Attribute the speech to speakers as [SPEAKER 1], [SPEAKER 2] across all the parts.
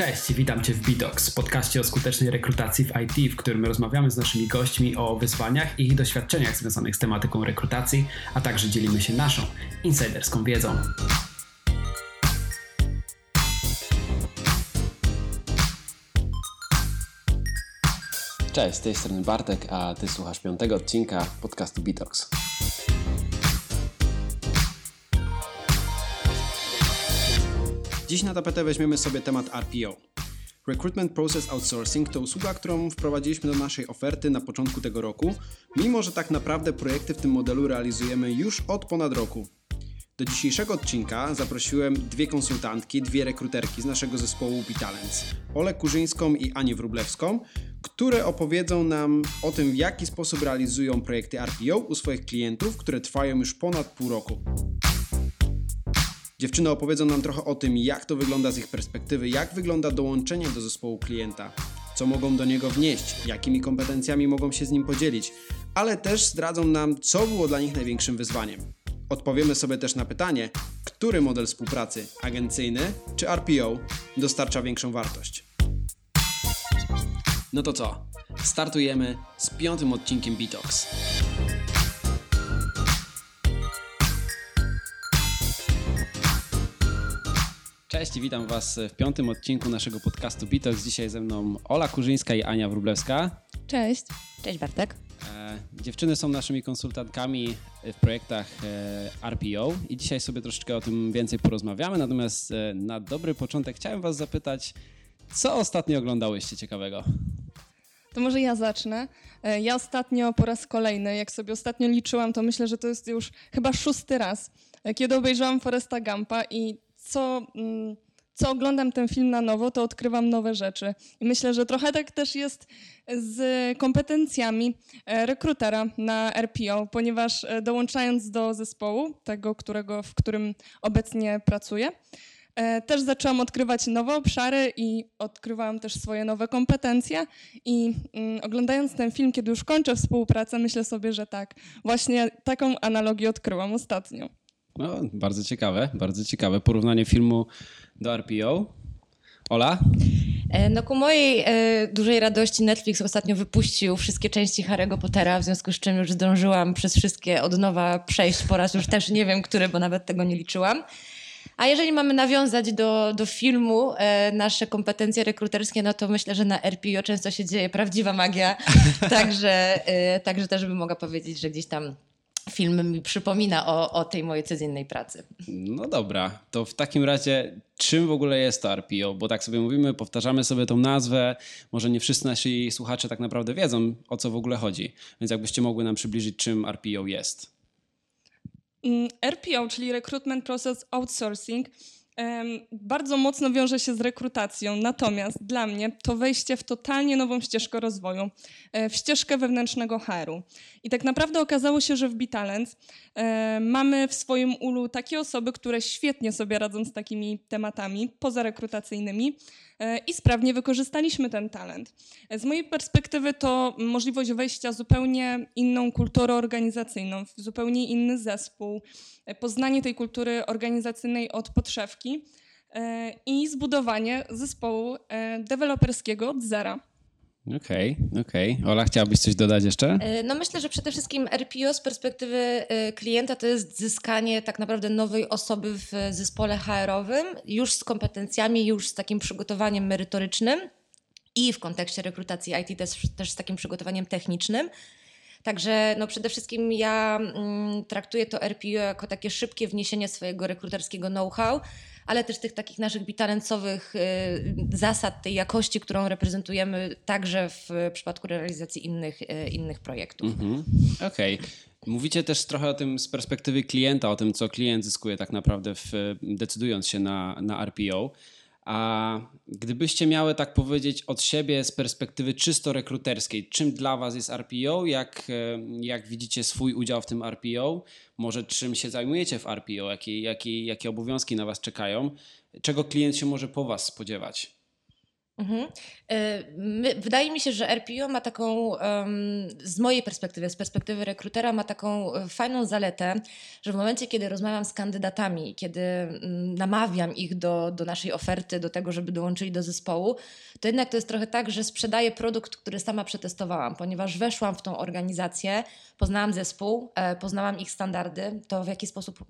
[SPEAKER 1] Cześć, witam Cię w Bidox, podcaście o skutecznej rekrutacji w IT, w którym rozmawiamy z naszymi gośćmi o wyzwaniach i ich doświadczeniach związanych z tematyką rekrutacji, a także dzielimy się naszą insiderską wiedzą. Cześć, z tej strony Bartek, a Ty słuchasz piątego odcinka podcastu Bidox.
[SPEAKER 2] Dziś na tapetę weźmiemy sobie temat RPO. Recruitment Process Outsourcing to usługa, którą wprowadziliśmy do naszej oferty na początku tego roku, mimo że tak naprawdę projekty w tym modelu realizujemy już od ponad roku. Do dzisiejszego odcinka zaprosiłem dwie konsultantki, dwie rekruterki z naszego zespołu Bitalents, Olę Kurzyńską i Anię Wróblewską, które opowiedzą nam o tym, w jaki sposób realizują projekty RPO u swoich klientów, które trwają już ponad pół roku. Dziewczyny opowiedzą nam trochę o tym, jak to wygląda z ich perspektywy, jak wygląda dołączenie do zespołu klienta, co mogą do niego wnieść, jakimi kompetencjami mogą się z nim podzielić, ale też zdradzą nam, co było dla nich największym wyzwaniem. Odpowiemy sobie też na pytanie, który model współpracy, agencyjny czy RPO, dostarcza większą wartość. No to co? Startujemy z piątym odcinkiem Bitox.
[SPEAKER 1] Cześć, witam Was w piątym odcinku naszego podcastu Bitox. Dzisiaj ze mną Ola Kurzyńska i Ania Wróblewska.
[SPEAKER 3] Cześć.
[SPEAKER 4] Cześć Bartek.
[SPEAKER 1] E, dziewczyny są naszymi konsultantkami w projektach e, RPO i dzisiaj sobie troszeczkę o tym więcej porozmawiamy. Natomiast e, na dobry początek chciałem Was zapytać, co ostatnio oglądałyście ciekawego?
[SPEAKER 3] To może ja zacznę. Ja ostatnio po raz kolejny, jak sobie ostatnio liczyłam, to myślę, że to jest już chyba szósty raz, kiedy obejrzałam Foresta Gampa i co, mm, co oglądam ten film na nowo, to odkrywam nowe rzeczy. I myślę, że trochę tak też jest z kompetencjami e, rekrutera na RPO, ponieważ e, dołączając do zespołu, tego, którego, w którym obecnie pracuję, e, też zaczęłam odkrywać nowe obszary i odkrywałam też swoje nowe kompetencje. I mm, oglądając ten film, kiedy już kończę współpracę, myślę sobie, że tak, właśnie taką analogię odkryłam ostatnio.
[SPEAKER 1] No, bardzo ciekawe, bardzo ciekawe. Porównanie filmu do RPO. Ola?
[SPEAKER 4] E, no ku mojej e, dużej radości Netflix ostatnio wypuścił wszystkie części Harry'ego Pottera, w związku z czym już zdążyłam przez wszystkie od nowa przejść po raz już też nie wiem który, bo nawet tego nie liczyłam. A jeżeli mamy nawiązać do, do filmu e, nasze kompetencje rekruterskie, no to myślę, że na RPO często się dzieje prawdziwa magia. także, e, także też bym mogła powiedzieć, że gdzieś tam film mi przypomina o, o tej mojej codziennej pracy.
[SPEAKER 1] No dobra, to w takim razie czym w ogóle jest to RPO? Bo tak sobie mówimy, powtarzamy sobie tą nazwę, może nie wszyscy nasi słuchacze tak naprawdę wiedzą, o co w ogóle chodzi. Więc jakbyście mogły nam przybliżyć, czym RPO jest.
[SPEAKER 3] Mm, RPO, czyli Recruitment Process Outsourcing, bardzo mocno wiąże się z rekrutacją, natomiast dla mnie to wejście w totalnie nową ścieżkę rozwoju, e, w ścieżkę wewnętrznego HR-u. I tak naprawdę okazało się, że w Bitalent mamy w swoim ulu takie osoby, które świetnie sobie radzą z takimi tematami pozarekrutacyjnymi, E, i sprawnie wykorzystaliśmy ten talent. E, z mojej perspektywy to możliwość wejścia w zupełnie inną kulturę organizacyjną, w zupełnie inny zespół, e, poznanie tej kultury organizacyjnej od podszewki i zbudowanie zespołu deweloperskiego od zera.
[SPEAKER 1] Okej, okay, okej. Okay. Ola, chciałabyś coś dodać jeszcze?
[SPEAKER 4] E, no myślę, że przede wszystkim RPO z perspektywy e, klienta to jest zyskanie tak naprawdę nowej osoby w zespole HR-owym, już z kompetencjami, już z takim przygotowaniem merytorycznym i w kontekście rekrutacji IT też, też z takim przygotowaniem technicznym. Także no przede wszystkim ja mm, traktuję to RPO jako takie szybkie wniesienie swojego rekruterskiego know-how, ale też tych takich naszych bitarencowych y, zasad, tej jakości, którą reprezentujemy także w przypadku realizacji innych, y, innych projektów. Mhm.
[SPEAKER 1] Okej. Okay. Mówicie też trochę o tym z perspektywy klienta, o tym, co klient zyskuje tak naprawdę w, decydując się na, na RPO. A gdybyście miały tak powiedzieć od siebie z perspektywy czysto rekruterskiej, czym dla Was jest RPO, jak, e, jak widzicie swój udział w tym RPO, może czym się zajmujecie w RPO, jakie, jakie, jakie obowiązki na Was czekają, czego klient się może po Was spodziewać?
[SPEAKER 4] Mhm. E, my, wydaje mi się, że RPO ma taką, z mojej perspektywy, z perspektywy rekrutera, ma taką e, fajną zaletę, że w momencie, kiedy rozmawiam z kandydatami, kiedy mm, namawiam ich do, do naszej oferty, do tego, żeby dołączyli do zespołu, to jednak to jest trochę tak, że sprzedaję produkt, który sama przetestowałam, ponieważ weszłam w tą organizację, poznałam zespół, e, poznałam ich standardy, to w jaki sposób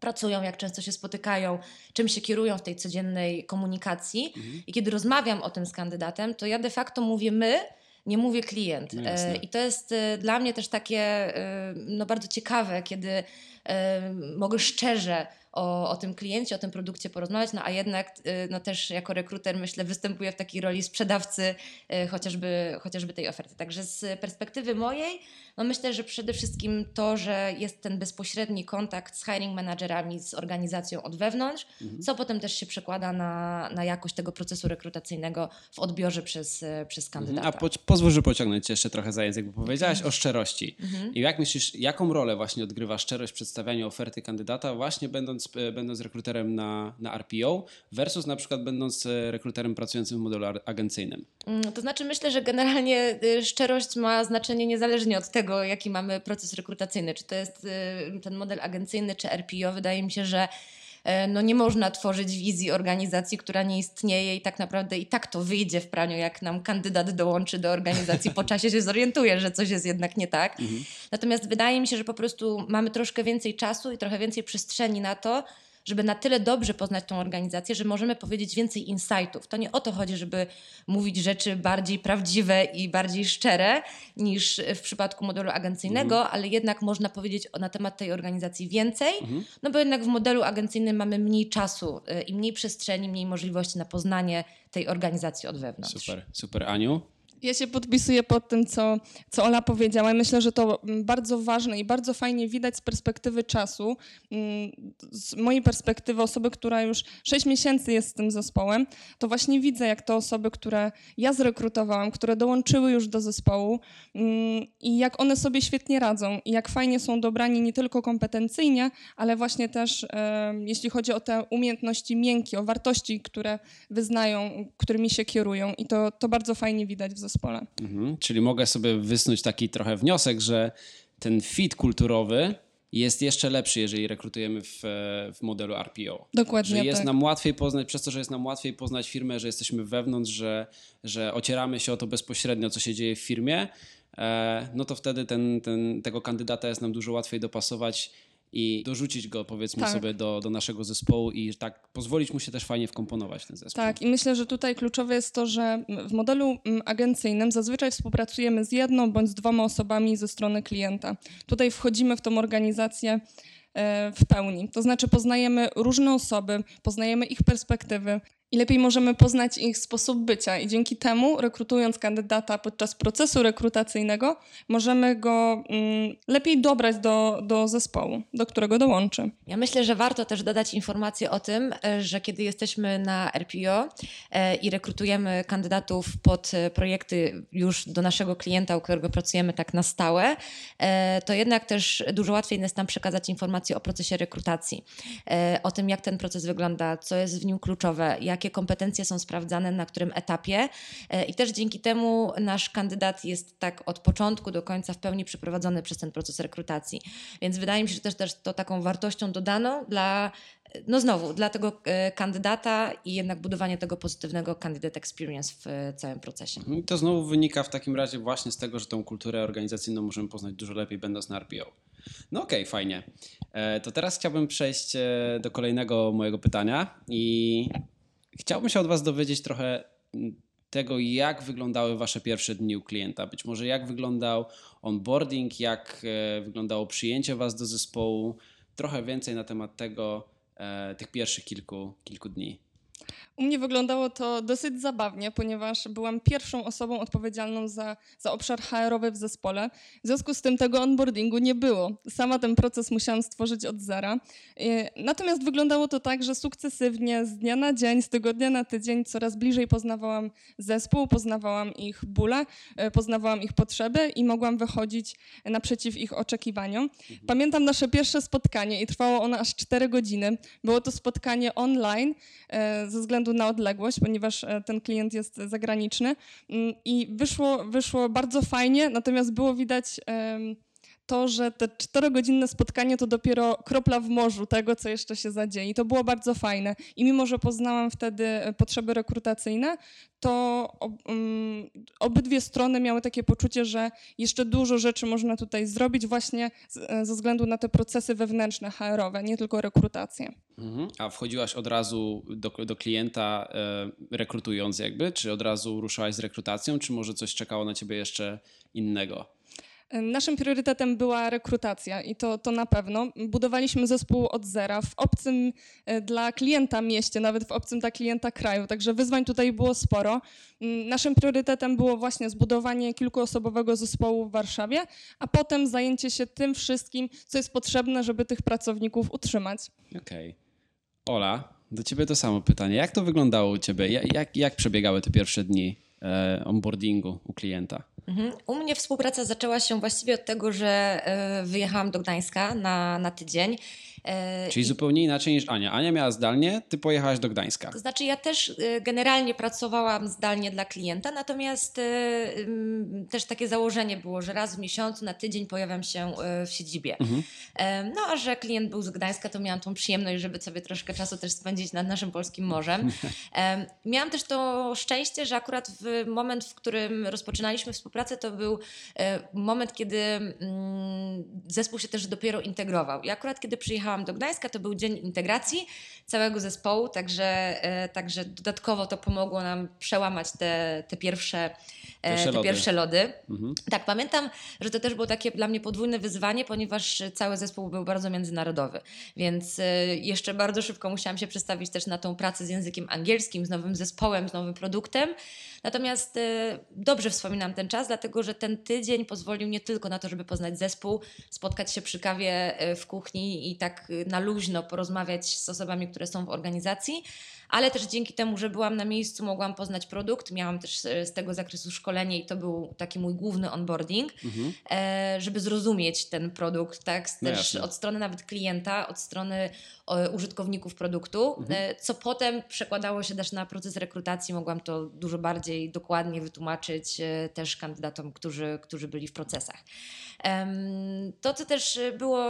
[SPEAKER 4] pracują, jak często się spotykają, czym się kierują w tej codziennej komunikacji. I kiedy rozmawiam o tym z kandydatem, to ja de facto mówię my, nie mówię klient.
[SPEAKER 1] No.
[SPEAKER 4] E, I to jest e, dla mnie też takie e, no, bardzo ciekawe, kiedy mogę szczerze o, o tym kliencie, o tym produkcie porozmawiać, no a jednak e, no, też jako rekruter myślę występuję w takiej roli sprzedawcy e, chociażby, chociażby tej oferty. Także z perspektywy mojej no myślę, że przede wszystkim to, że jest ten bezpośredni kontakt z hiring managerami, z organizacją od wewnątrz, co potem też się przekłada na, na jakość tego procesu rekrutacyjnego w odbiorze przez, przez kandydata.
[SPEAKER 1] A po, pozwól, że pociągnę cię jeszcze trochę za język, bo powiedziałaś o szczerości. I jak myślisz, jaką rolę właśnie odgrywa szczerość w przedstawianiu oferty kandydata, właśnie będąc, e, będąc rekruterem na, na RPO versus na przykład będąc e, rekruterem pracującym w modelu agencyjnym?
[SPEAKER 4] Mm, To znaczy, myślę, że generalnie y, szczerość ma znaczenie niezależnie od tego, jaki mamy proces rekrutacyjny. Czy to jest ten model agencyjny, czy RPO. Wydaje mi się, że e, no nie można tworzyć wizji organizacji, która nie istnieje i tak naprawdę i tak to wyjdzie w praniu, jak nam kandydat dołączy do organizacji, po czasie się zorientuje, że coś jest jednak nie tak. Natomiast wydaje mi się, że po prostu mamy troszkę więcej czasu i trochę więcej przestrzeni na to, żeby na tyle dobrze poznać tą organizację, że możemy powiedzieć więcej insightów. To nie o to chodzi, żeby mówić rzeczy bardziej prawdziwe i bardziej szczere niż w przypadku modelu agencyjnego, ale jednak można powiedzieć na temat tej organizacji więcej, no bo jednak w modelu agencyjnym mamy mniej czasu y, i mniej przestrzeni, mniej możliwości na poznanie tej organizacji od wewnątrz.
[SPEAKER 1] Super, super. Aniu?
[SPEAKER 3] Ja się podpisuję pod tym, co, co Ola powiedziała. Myślę, że to mm, bardzo ważne i bardzo fajnie widać z perspektywy czasu. Mm, Z mojej perspektywy, osoby, która już 6 miesięcy jest z tym zespołem, to właśnie widzę, jak te osoby, które ja zrekrutowałam, które dołączyły już do zespołu mm, i jak one sobie świetnie radzą i jak fajnie są dobrani nie tylko kompetencyjnie, ale właśnie też jeśli chodzi o te umiejętności miękkie, o wartości, które wyznają, którymi się kierują i to, to bardzo fajnie widać w zespole.
[SPEAKER 1] Mhm. Czyli mogę sobie wysnuć taki trochę wniosek, że ten fit kulturowy jest jeszcze lepszy, jeżeli rekrutujemy w, w modelu RPO.
[SPEAKER 3] Dokładnie
[SPEAKER 1] Że jest
[SPEAKER 3] tak.
[SPEAKER 1] nam łatwiej poznać, przez to, że jest nam łatwiej poznać firmę, że jesteśmy wewnątrz, że, że ocieramy się o to bezpośrednio, co się dzieje w firmie, e, no to wtedy ten, ten, tego kandydata jest nam dużo łatwiej dopasować i dorzucić go, powiedzmy
[SPEAKER 3] Tak.
[SPEAKER 1] sobie, do, do naszego zespołu i tak pozwolić mu się też fajnie wkomponować w ten zespół.
[SPEAKER 3] Tak, i myślę, że tutaj kluczowe jest to, że w modelu mm, agencyjnym zazwyczaj współpracujemy z jedną bądź z dwoma osobami ze strony klienta. Tutaj wchodzimy w tą organizację e, w pełni. To znaczy poznajemy różne osoby, poznajemy ich perspektywy i lepiej możemy poznać ich sposób bycia. I dzięki temu, rekrutując kandydata podczas procesu rekrutacyjnego, możemy go mm, lepiej dobrać do, do zespołu, do którego dołączy.
[SPEAKER 4] Ja myślę, że warto też dodać informację o tym, że kiedy jesteśmy na RPO e, i rekrutujemy kandydatów pod e, projekty już do naszego klienta, u którego pracujemy tak na stałe, e, to jednak też dużo łatwiej jest nam przekazać informacje o procesie rekrutacji, o tym, jak ten proces wygląda, co jest w nim kluczowe, jakie kompetencje są sprawdzane, na którym etapie. E, I też dzięki temu nasz kandydat jest tak od początku do końca w pełni przeprowadzony przez ten proces rekrutacji. Więc wydaje mi się, że też, też to taką wartością dodaną dla, no znowu, dla tego e, kandydata i jednak budowanie tego pozytywnego candidate experience w e, całym procesie.
[SPEAKER 1] I to znowu wynika w takim razie właśnie z tego, że tą kulturę organizacyjną możemy poznać dużo lepiej, będąc na RPO. No okej, fajnie. E, to teraz chciałbym przejść e, do kolejnego mojego pytania i chciałbym się od Was dowiedzieć trochę mm, tego, jak wyglądały Wasze pierwsze dni u klienta. Być może jak wyglądał onboarding, jak e, wyglądało przyjęcie Was do zespołu. Trochę więcej na temat tego, e, tych pierwszych kilku, kilku dni.
[SPEAKER 3] U mnie wyglądało to dosyć zabawnie, ponieważ byłam pierwszą osobą odpowiedzialną za, za obszar HR-owy w zespole. W związku z tym tego onboardingu nie było. Sama ten proces musiałam stworzyć od zera. E, Natomiast wyglądało to tak, że sukcesywnie, z dnia na dzień, z tygodnia na tydzień, coraz bliżej poznawałam zespół, poznawałam ich bóle, e, poznawałam ich potrzeby i mogłam wychodzić naprzeciw ich oczekiwaniom. Pamiętam nasze pierwsze spotkanie i trwało ono aż 4 godziny. Było to spotkanie online, e, ze względu względu na odległość, ponieważ e, ten klient jest zagraniczny. Mm, I wyszło, wyszło bardzo fajnie, natomiast było widać to, że te czterogodzinne spotkanie to dopiero kropla w morzu tego, co jeszcze się zadzieje. I to było bardzo fajne. I mimo, że poznałam wtedy e, potrzeby rekrutacyjne, to um, obydwie strony miały takie poczucie, że jeszcze dużo rzeczy można tutaj zrobić właśnie e, ze względu na te procesy wewnętrzne HR-owe, nie tylko rekrutację.
[SPEAKER 1] Mhm. A wchodziłaś od razu do, do klienta e, rekrutując jakby, czy od razu ruszałaś z rekrutacją, czy może coś czekało na ciebie jeszcze innego?
[SPEAKER 3] Naszym priorytetem była rekrutacja i to, to na pewno. Budowaliśmy zespół od zera w obcym e, dla klienta mieście, nawet w obcym dla klienta kraju, także wyzwań tutaj było sporo. Mm, Naszym priorytetem było właśnie zbudowanie kilkuosobowego zespołu w Warszawie, a potem zajęcie się tym wszystkim, co jest potrzebne, żeby tych pracowników utrzymać.
[SPEAKER 1] Okej. Ola, do ciebie to samo pytanie. Jak to wyglądało u ciebie? Ja- Jak, jak przebiegały te pierwsze dni e, onboardingu u klienta?
[SPEAKER 4] Mhm. U mnie współpraca zaczęła się właściwie od tego, że e, wyjechałam do Gdańska na, na tydzień. E,
[SPEAKER 1] Czyli zupełnie inaczej niż Ania. Ania miała zdalnie, ty pojechałaś do Gdańska.
[SPEAKER 4] To znaczy, ja też y, generalnie pracowałam zdalnie dla klienta, natomiast y, też takie założenie było, że raz w miesiącu na tydzień pojawiam się y, w siedzibie. Em, No a że klient był z Gdańska, to miałam tą przyjemność, żeby sobie troszkę czasu też spędzić nad naszym polskim morzem. Em, Miałam też to szczęście, że akurat w moment, w którym rozpoczynaliśmy współpracę, to był e, moment, kiedy mm, zespół się też dopiero integrował. I akurat kiedy przyjechałam do Gdańska, to był dzień integracji całego zespołu, także, e, także dodatkowo to pomogło nam przełamać te, te pierwsze, e,
[SPEAKER 1] Pierwsze
[SPEAKER 4] te
[SPEAKER 1] lody.
[SPEAKER 4] pierwsze lody.
[SPEAKER 1] Mhm.
[SPEAKER 4] Tak, pamiętam, że to też było takie dla mnie podwójne wyzwanie, ponieważ cały zespół był bardzo międzynarodowy, więc e, jeszcze bardzo szybko musiałam się przestawić też na tą pracę z językiem angielskim, z nowym zespołem, z nowym produktem. Natomiast e, dobrze wspominam ten czas, dlatego że ten tydzień pozwolił nie tylko na to, żeby poznać zespół, spotkać się przy kawie e, w kuchni i tak e, na luźno porozmawiać z osobami, które są w organizacji, ale też dzięki temu, że byłam na miejscu, mogłam poznać produkt. Miałam też e, z tego zakresu szkolenie i to był taki mój główny onboarding,
[SPEAKER 1] Mhm.
[SPEAKER 4] e, żeby zrozumieć ten produkt, tak?
[SPEAKER 1] No
[SPEAKER 4] Też
[SPEAKER 1] jasne.
[SPEAKER 4] od strony nawet klienta, od strony e, użytkowników produktu,
[SPEAKER 1] Mhm.
[SPEAKER 4] co potem przekładało się też na proces rekrutacji. Mogłam to dużo bardziej dokładnie wytłumaczyć też kandydatom, którzy, którzy byli w procesach. To, co też było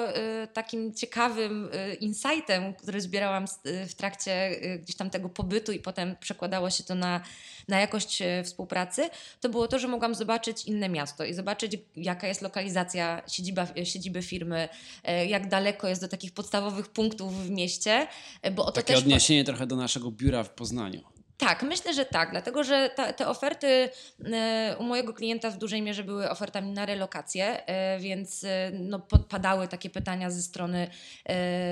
[SPEAKER 4] takim ciekawym insightem, który zbierałam w trakcie gdzieś tam tego pobytu i potem przekładało się to na, na jakość e, współpracy, to było to, że mogłam zobaczyć inne miasto i zobaczyć, jaka jest lokalizacja siedziba, siedziby firmy, e, jak daleko jest do takich podstawowych punktów w mieście, e, bo o to
[SPEAKER 1] Takie
[SPEAKER 4] też...
[SPEAKER 1] odniesienie trochę do naszego biura w Poznaniu.
[SPEAKER 4] Tak, myślę, że tak, dlatego że ta, te oferty e, u mojego klienta w dużej mierze były ofertami na relokację, e, więc e, no, podpadały takie pytania ze strony,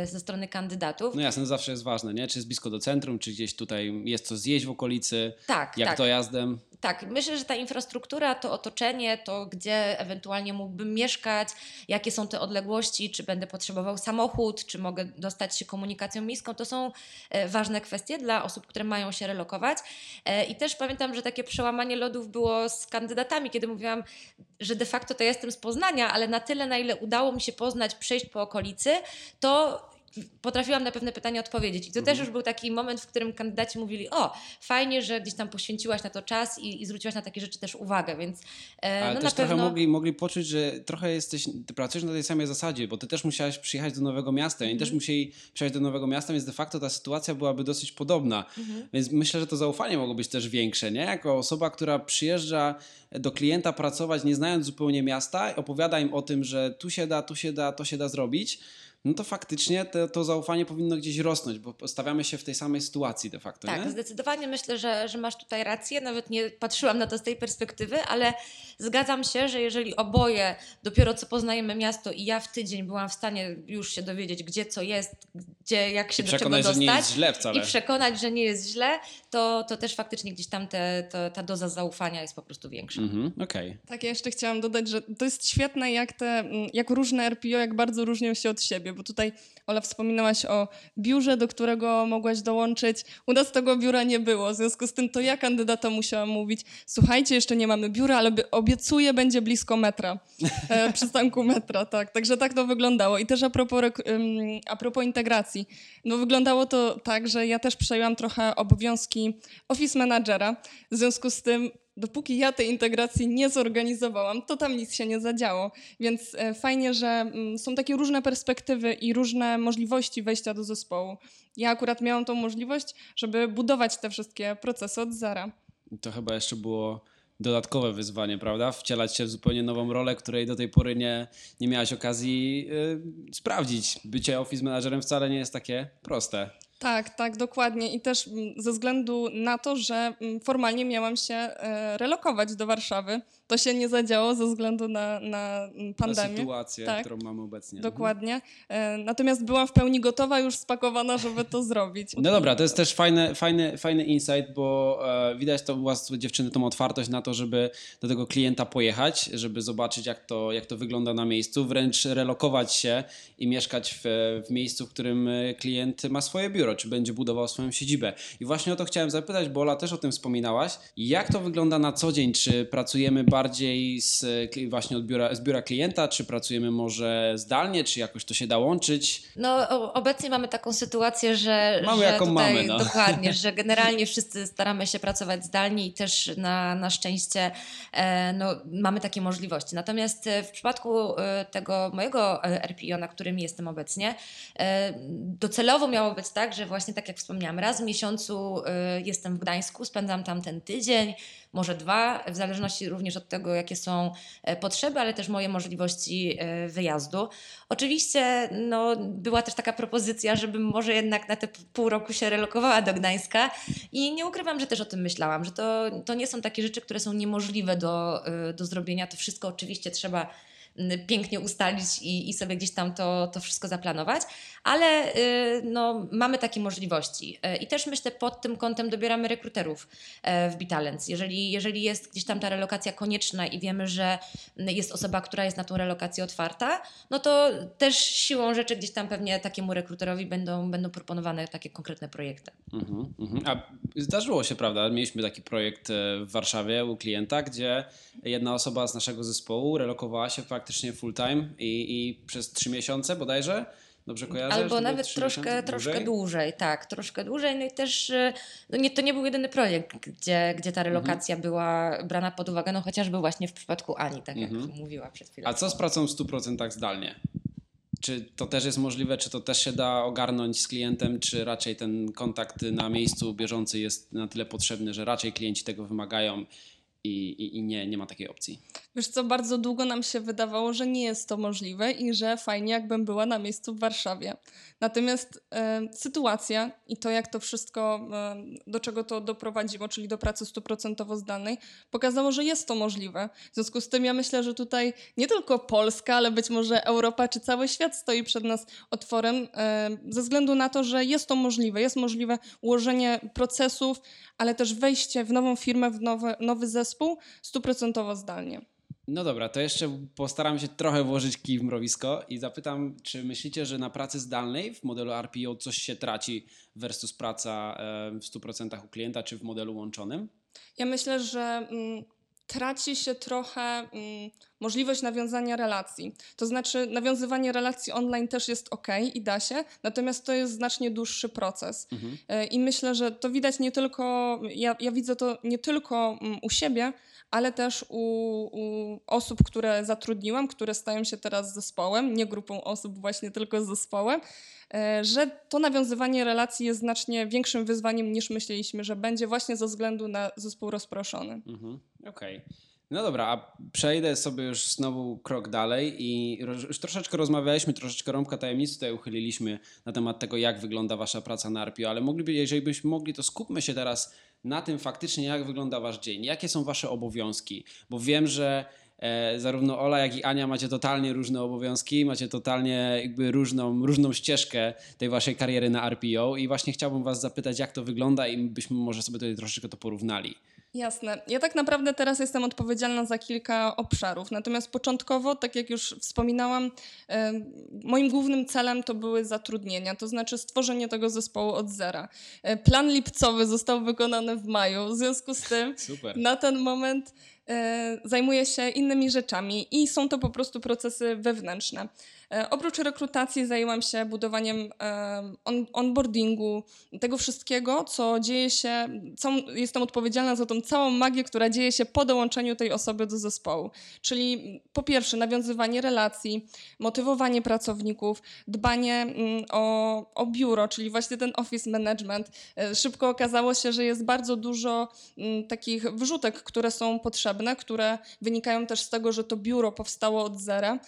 [SPEAKER 4] ze strony kandydatów.
[SPEAKER 1] No jasne, zawsze jest ważne, nie? Czy jest blisko do centrum, czy gdzieś tutaj jest co zjeść w okolicy,
[SPEAKER 4] tak,
[SPEAKER 1] jak
[SPEAKER 4] tak.
[SPEAKER 1] dojazdem.
[SPEAKER 4] Tak, myślę, że ta infrastruktura, to otoczenie, to gdzie ewentualnie mógłbym mieszkać, jakie są te odległości, czy będę potrzebował samochód, czy mogę dostać się komunikacją miejską, to są ważne kwestie dla osób, które mają się relokować. E, I też pamiętam, że takie przełamanie lodów było z kandydatami, kiedy mówiłam, że de facto to jestem z Poznania, ale na tyle, na ile udało mi się poznać, przejść po okolicy, to potrafiłam na pewne pytania odpowiedzieć. I to też już był taki moment, w którym kandydaci mówili, o, fajnie, że gdzieś tam poświęciłaś na to czas i, i zwróciłaś na takie rzeczy też uwagę, więc e,
[SPEAKER 1] Ale
[SPEAKER 4] no
[SPEAKER 1] też
[SPEAKER 4] na
[SPEAKER 1] trochę
[SPEAKER 4] pewno...
[SPEAKER 1] mogli, mogli poczuć, że trochę jesteś, ty pracujesz na tej samej zasadzie, bo ty też musiałaś przyjechać do nowego miasta i oni
[SPEAKER 4] Mhm.
[SPEAKER 1] też musieli przyjechać do nowego miasta, więc de facto ta sytuacja byłaby dosyć podobna.
[SPEAKER 4] Mhm.
[SPEAKER 1] Więc myślę, że to zaufanie mogło być też większe, nie? Jako osoba, która przyjeżdża do klienta pracować, nie znając zupełnie miasta, opowiada im o tym, że tu się da, tu się da, to się da zrobić, no to faktycznie to, to zaufanie powinno gdzieś rosnąć, bo stawiamy się w tej samej sytuacji de facto,
[SPEAKER 4] Tak,
[SPEAKER 1] nie?
[SPEAKER 4] zdecydowanie myślę, że, że masz tutaj rację. Nawet nie patrzyłam na to z tej perspektywy, ale zgadzam się, że jeżeli oboje dopiero co poznajemy miasto i ja w tydzień byłam w stanie już się dowiedzieć, gdzie co jest, gdzie, jak się
[SPEAKER 1] I
[SPEAKER 4] do czego
[SPEAKER 1] przekonać,
[SPEAKER 4] dostać.
[SPEAKER 1] że nie jest źle wcale.
[SPEAKER 4] I przekonać, że nie jest źle, to, to też faktycznie gdzieś tam te, to, ta doza zaufania jest po prostu większa.
[SPEAKER 1] Mhm, okej.
[SPEAKER 3] Tak, ja jeszcze chciałam dodać, że to jest świetne, jak te, jak różne RPO, jak bardzo różnią się od siebie, bo tutaj Ola wspominałaś o biurze, do którego mogłaś dołączyć. U nas tego biura nie było, w związku z tym to ja kandydata musiałam mówić, słuchajcie, jeszcze nie mamy biura, ale obiecuję, będzie blisko metra, e, przystanku metra, tak. Także tak to wyglądało. I też a propos, a propos integracji, no wyglądało to tak, że ja też przejęłam trochę obowiązki office managera, w związku z tym dopóki ja tej integracji nie zorganizowałam, to tam nic się nie zadziało. Więc e, fajnie, że mm, są takie różne perspektywy i różne możliwości wejścia do zespołu. Ja akurat miałam tą możliwość, żeby budować te wszystkie procesy od zera.
[SPEAKER 1] To chyba jeszcze było dodatkowe wyzwanie, prawda? Wcielać się w zupełnie nową rolę, której do tej pory nie, nie miałaś okazji y, sprawdzić. Bycie office managerem wcale nie jest takie proste.
[SPEAKER 3] Tak, tak, dokładnie. I też mm, ze względu na to, że mm, formalnie miałam się e, relokować do Warszawy, to się nie zadziało ze względu na, na mm, pandemię.
[SPEAKER 1] sytuację,
[SPEAKER 3] Tak.
[SPEAKER 1] którą mamy obecnie.
[SPEAKER 3] Dokładnie. E, Natomiast byłam w pełni gotowa, już spakowana, żeby to zrobić.
[SPEAKER 1] No dobra, to jest też fajny, fajny, fajny insight, bo e, widać to u was dziewczyny tą otwartość na to, żeby do tego klienta pojechać, żeby zobaczyć jak to, jak to wygląda na miejscu, wręcz relokować się i mieszkać w, w miejscu, w którym e, klient ma swoje biuro, czy będzie budował swoją siedzibę. I właśnie o to chciałem zapytać, bo Ola też o tym wspominałaś. Jak to wygląda na co dzień? Czy pracujemy bardziej z, właśnie od biura, z biura klienta, czy pracujemy może zdalnie, czy jakoś to się da łączyć?
[SPEAKER 4] No, obecnie mamy taką sytuację, że.
[SPEAKER 1] Mamy
[SPEAKER 4] że
[SPEAKER 1] jaką
[SPEAKER 4] tutaj,
[SPEAKER 1] mamy, no.
[SPEAKER 4] Dokładnie, że generalnie wszyscy staramy się pracować zdalnie i też na, na szczęście e, no, mamy takie możliwości. Natomiast e, w przypadku e, tego mojego RPO, na którym jestem obecnie, docelowo miało być tak, że właśnie tak jak wspomniałam, raz w miesiącu jestem w Gdańsku, spędzam tam ten tydzień, może dwa, w zależności również od tego, jakie są e, potrzeby, ale też moje możliwości e, wyjazdu. Oczywiście no, była też taka propozycja, żebym może jednak na te pół roku się relokowała do Gdańska i nie ukrywam, że też o tym myślałam, że to, to nie są takie rzeczy, które są niemożliwe do, y, do zrobienia. To wszystko oczywiście trzeba pięknie ustalić i, i sobie gdzieś tam to, to wszystko zaplanować, ale y, no, mamy takie możliwości. Y, I też myślę, pod tym kątem dobieramy rekruterów w Bitalens. Jeżeli, jeżeli jest gdzieś tam ta relokacja konieczna i wiemy, że jest osoba, która jest na tą relokację otwarta, no to też siłą rzeczy gdzieś tam pewnie takiemu rekruterowi będą, będą proponowane takie konkretne projekty.
[SPEAKER 1] Mhm, mhm. A zdarzyło się, prawda? Mieliśmy taki projekt e, w Warszawie u klienta, gdzie jedna osoba z naszego zespołu relokowała się faktycznie full time i, i przez trzy miesiące bodajże. Dobrze kojarzę?
[SPEAKER 4] Albo nawet troszkę, troszkę
[SPEAKER 1] dłużej?
[SPEAKER 4] dłużej, tak, troszkę dłużej. No i też y, no nie, to nie był jedyny projekt, gdzie, gdzie ta relokacja
[SPEAKER 1] Mhm.
[SPEAKER 4] była brana pod uwagę, no chociażby właśnie w przypadku Ani, tak jak
[SPEAKER 1] Mhm.
[SPEAKER 4] mówiła przed chwilą.
[SPEAKER 1] A co z pracą w 100% zdalnie? Czy to też jest możliwe, czy to też się da ogarnąć z klientem, czy raczej ten kontakt na miejscu bieżący jest na tyle potrzebny, że raczej klienci tego wymagają i, i, i nie, nie ma takiej opcji?
[SPEAKER 3] Wiesz co, bardzo długo nam się wydawało, że nie jest to możliwe i że fajnie jakbym była na miejscu w Warszawie. Natomiast e, sytuacja i to, jak to wszystko, e, do czego to doprowadziło, czyli do pracy stuprocentowo zdalnej, pokazało, że jest to możliwe. W związku z tym ja myślę, że tutaj nie tylko Polska, ale być może Europa czy cały świat stoi przed nas otworem e, ze względu na to, że jest to możliwe. Jest możliwe ułożenie procesów, ale też wejście w nową firmę, w nowy, nowy zespół stuprocentowo zdalnie.
[SPEAKER 1] No dobra, to jeszcze postaram się trochę włożyć kij w mrowisko i zapytam, czy myślicie, że na pracy zdalnej w modelu RPO coś się traci versus praca e, w 100% u klienta, czy w modelu łączonym?
[SPEAKER 3] Ja myślę, że mm, traci się trochę mm, możliwość nawiązania relacji. To znaczy, nawiązywanie relacji online też jest ok i da się, natomiast to jest znacznie dłuższy proces.
[SPEAKER 1] Mhm.
[SPEAKER 3] E, I myślę, że to widać nie tylko, ja, ja widzę to nie tylko mm, u siebie, ale też u, u osób, które zatrudniłam, które stają się teraz zespołem, nie grupą osób, właśnie tylko zespołem, e, że to nawiązywanie relacji jest znacznie większym wyzwaniem niż myśleliśmy, że będzie właśnie ze względu na zespół rozproszony.
[SPEAKER 1] Mhm. Okej. No dobra, a przejdę sobie już znowu krok dalej i już troszeczkę rozmawialiśmy, troszeczkę rąbka tajemnicy tutaj uchyliliśmy na temat tego, jak wygląda wasza praca na RPO, ale mogliby, jeżeli byśmy mogli, to skupmy się teraz na tym faktycznie, jak wygląda wasz dzień, jakie są wasze obowiązki, bo wiem, że e, zarówno Ola, jak i Ania macie totalnie różne obowiązki, macie totalnie jakby różną, różną ścieżkę tej waszej kariery na RPO i właśnie chciałbym was zapytać, jak to wygląda i byśmy może sobie tutaj troszeczkę to porównali.
[SPEAKER 3] Jasne. Ja tak naprawdę teraz jestem odpowiedzialna za kilka obszarów. Natomiast początkowo, tak jak już wspominałam, moim głównym celem to były zatrudnienia, to znaczy stworzenie tego zespołu od zera. E, Plan lipcowy został wykonany w maju, w związku z tym
[SPEAKER 1] Super.
[SPEAKER 3] na ten moment e, zajmuję się innymi rzeczami i są to po prostu procesy wewnętrzne. E, oprócz rekrutacji zajęłam się budowaniem on, onboardingu, tego wszystkiego, co dzieje się, całą, jestem odpowiedzialna za tą całą magię, która dzieje się po dołączeniu tej osoby do zespołu. Czyli po pierwsze nawiązywanie relacji, motywowanie pracowników, dbanie o, o biuro, czyli właśnie ten office management. E, Szybko okazało się, że jest bardzo dużo takich wrzutek, które są potrzebne, które wynikają też z tego, że to biuro powstało od zera.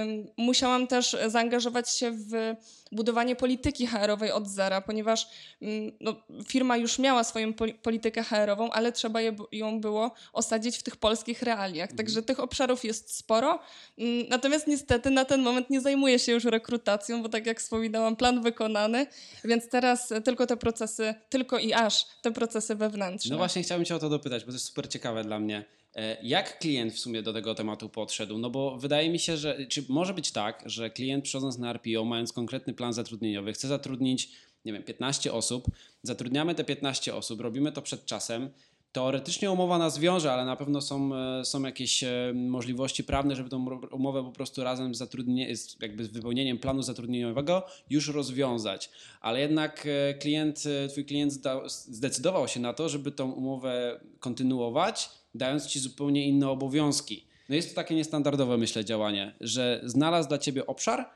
[SPEAKER 3] Ym, Musiałam też zaangażować się w budowanie polityki HR-owej od zera, ponieważ mm, no, firma już miała swoją poli- politykę HR-ową, ale trzeba je, ją było osadzić w tych polskich realiach. Także tych obszarów jest sporo. Mm, Natomiast niestety na ten moment nie zajmuję się już rekrutacją, bo tak jak wspominałam, plan wykonany, więc teraz tylko te procesy, tylko i aż te procesy wewnętrzne.
[SPEAKER 1] No właśnie chciałbym cię o to dopytać, bo to jest super ciekawe dla mnie. E, Jak klient w sumie do tego tematu podszedł? No bo wydaje mi się, że czy może być tak, że klient przychodząc na RPO, mając konkretny plan zatrudnieniowy, chce zatrudnić, nie wiem, 15 osób, zatrudniamy te 15 osób, robimy to przed czasem. Teoretycznie umowa nas wiąże, ale na pewno są, e, są jakieś e, możliwości prawne, żeby tą umowę po prostu razem z, jakby z wypełnieniem planu zatrudnieniowego już rozwiązać. Ale jednak klient, twój klient zdecydował się na to, żeby tą umowę kontynuować, dając ci zupełnie inne obowiązki. No jest to takie niestandardowe, myślę, działanie, że znalazł dla ciebie obszar,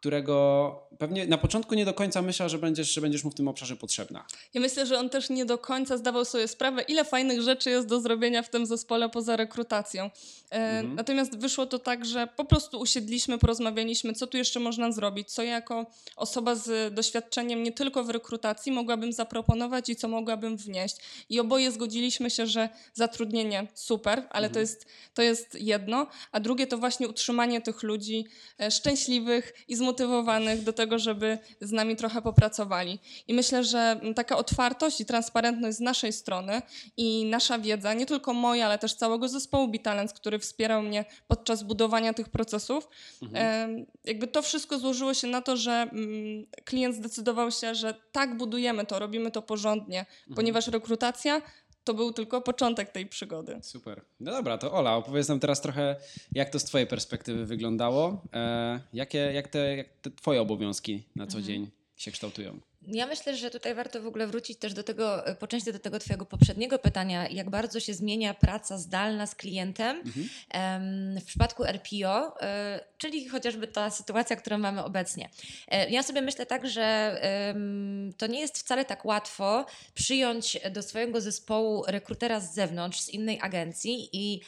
[SPEAKER 1] którego pewnie na początku nie do końca myślał, że będziesz, że będziesz mu w tym obszarze potrzebna.
[SPEAKER 3] Ja myślę, że on też nie do końca zdawał sobie sprawę, ile fajnych rzeczy jest do zrobienia w tym zespole poza rekrutacją. E, Natomiast wyszło to tak, że po prostu usiedliśmy, porozmawialiśmy, co tu jeszcze można zrobić, co jako osoba z doświadczeniem nie tylko w rekrutacji mogłabym zaproponować i co mogłabym wnieść. I oboje zgodziliśmy się, że zatrudnienie super, ale to, jest, to jest jedno, a drugie to właśnie utrzymanie tych ludzi e, szczęśliwych i zmotywowanych do tego, żeby z nami trochę popracowali. I myślę, że taka otwartość i transparentność z naszej strony i nasza wiedza, nie tylko moja, ale też całego zespołu Bitalens, który wspierał mnie podczas budowania tych procesów, em, jakby to wszystko złożyło się na to, że mm, klient zdecydował się, że tak budujemy to, robimy to porządnie, ponieważ rekrutacja to był tylko początek tej przygody.
[SPEAKER 1] Super. No dobra, to Ola, opowiedz nam teraz trochę, jak to z twojej perspektywy wyglądało. E, jakie, jak, te, jak te twoje obowiązki na co dzień się kształtują?
[SPEAKER 4] Ja myślę, że tutaj warto w ogóle wrócić też do tego, e, po części do tego Twojego poprzedniego pytania, jak bardzo się zmienia praca zdalna z klientem em, w przypadku RPO, e, czyli chociażby ta sytuacja, którą mamy obecnie. E, Ja sobie myślę tak, że to nie jest wcale tak łatwo przyjąć do swojego zespołu rekrutera z zewnątrz, z innej agencji i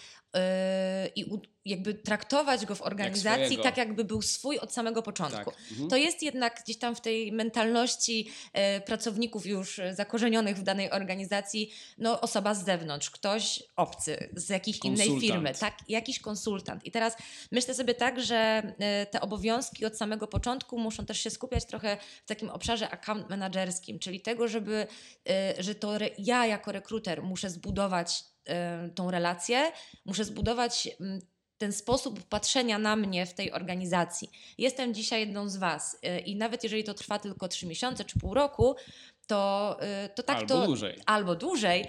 [SPEAKER 4] i u- jakby traktować go w organizacji
[SPEAKER 1] swojego.
[SPEAKER 4] tak, jakby był swój od samego początku.
[SPEAKER 1] Tak. Mhm.
[SPEAKER 4] To jest jednak gdzieś tam w tej mentalności e, pracowników już zakorzenionych w danej organizacji, no osoba z zewnątrz, ktoś obcy z jakiejś innej
[SPEAKER 1] Konsultant.
[SPEAKER 4] firmy, tak, jakiś konsultant. I teraz myślę sobie tak, że e, te obowiązki od samego początku muszą też się skupiać trochę w takim obszarze account managerskim, czyli tego, żeby, że to ja jako rekruter muszę zbudować tą relację, muszę zbudować mm, ten sposób patrzenia na mnie w tej organizacji. Jestem dzisiaj jedną z Was y, i nawet jeżeli to trwa tylko trzy miesiące czy pół roku, to, y, to tak
[SPEAKER 1] Albo
[SPEAKER 4] to.
[SPEAKER 1] dłużej.
[SPEAKER 4] Albo dłużej,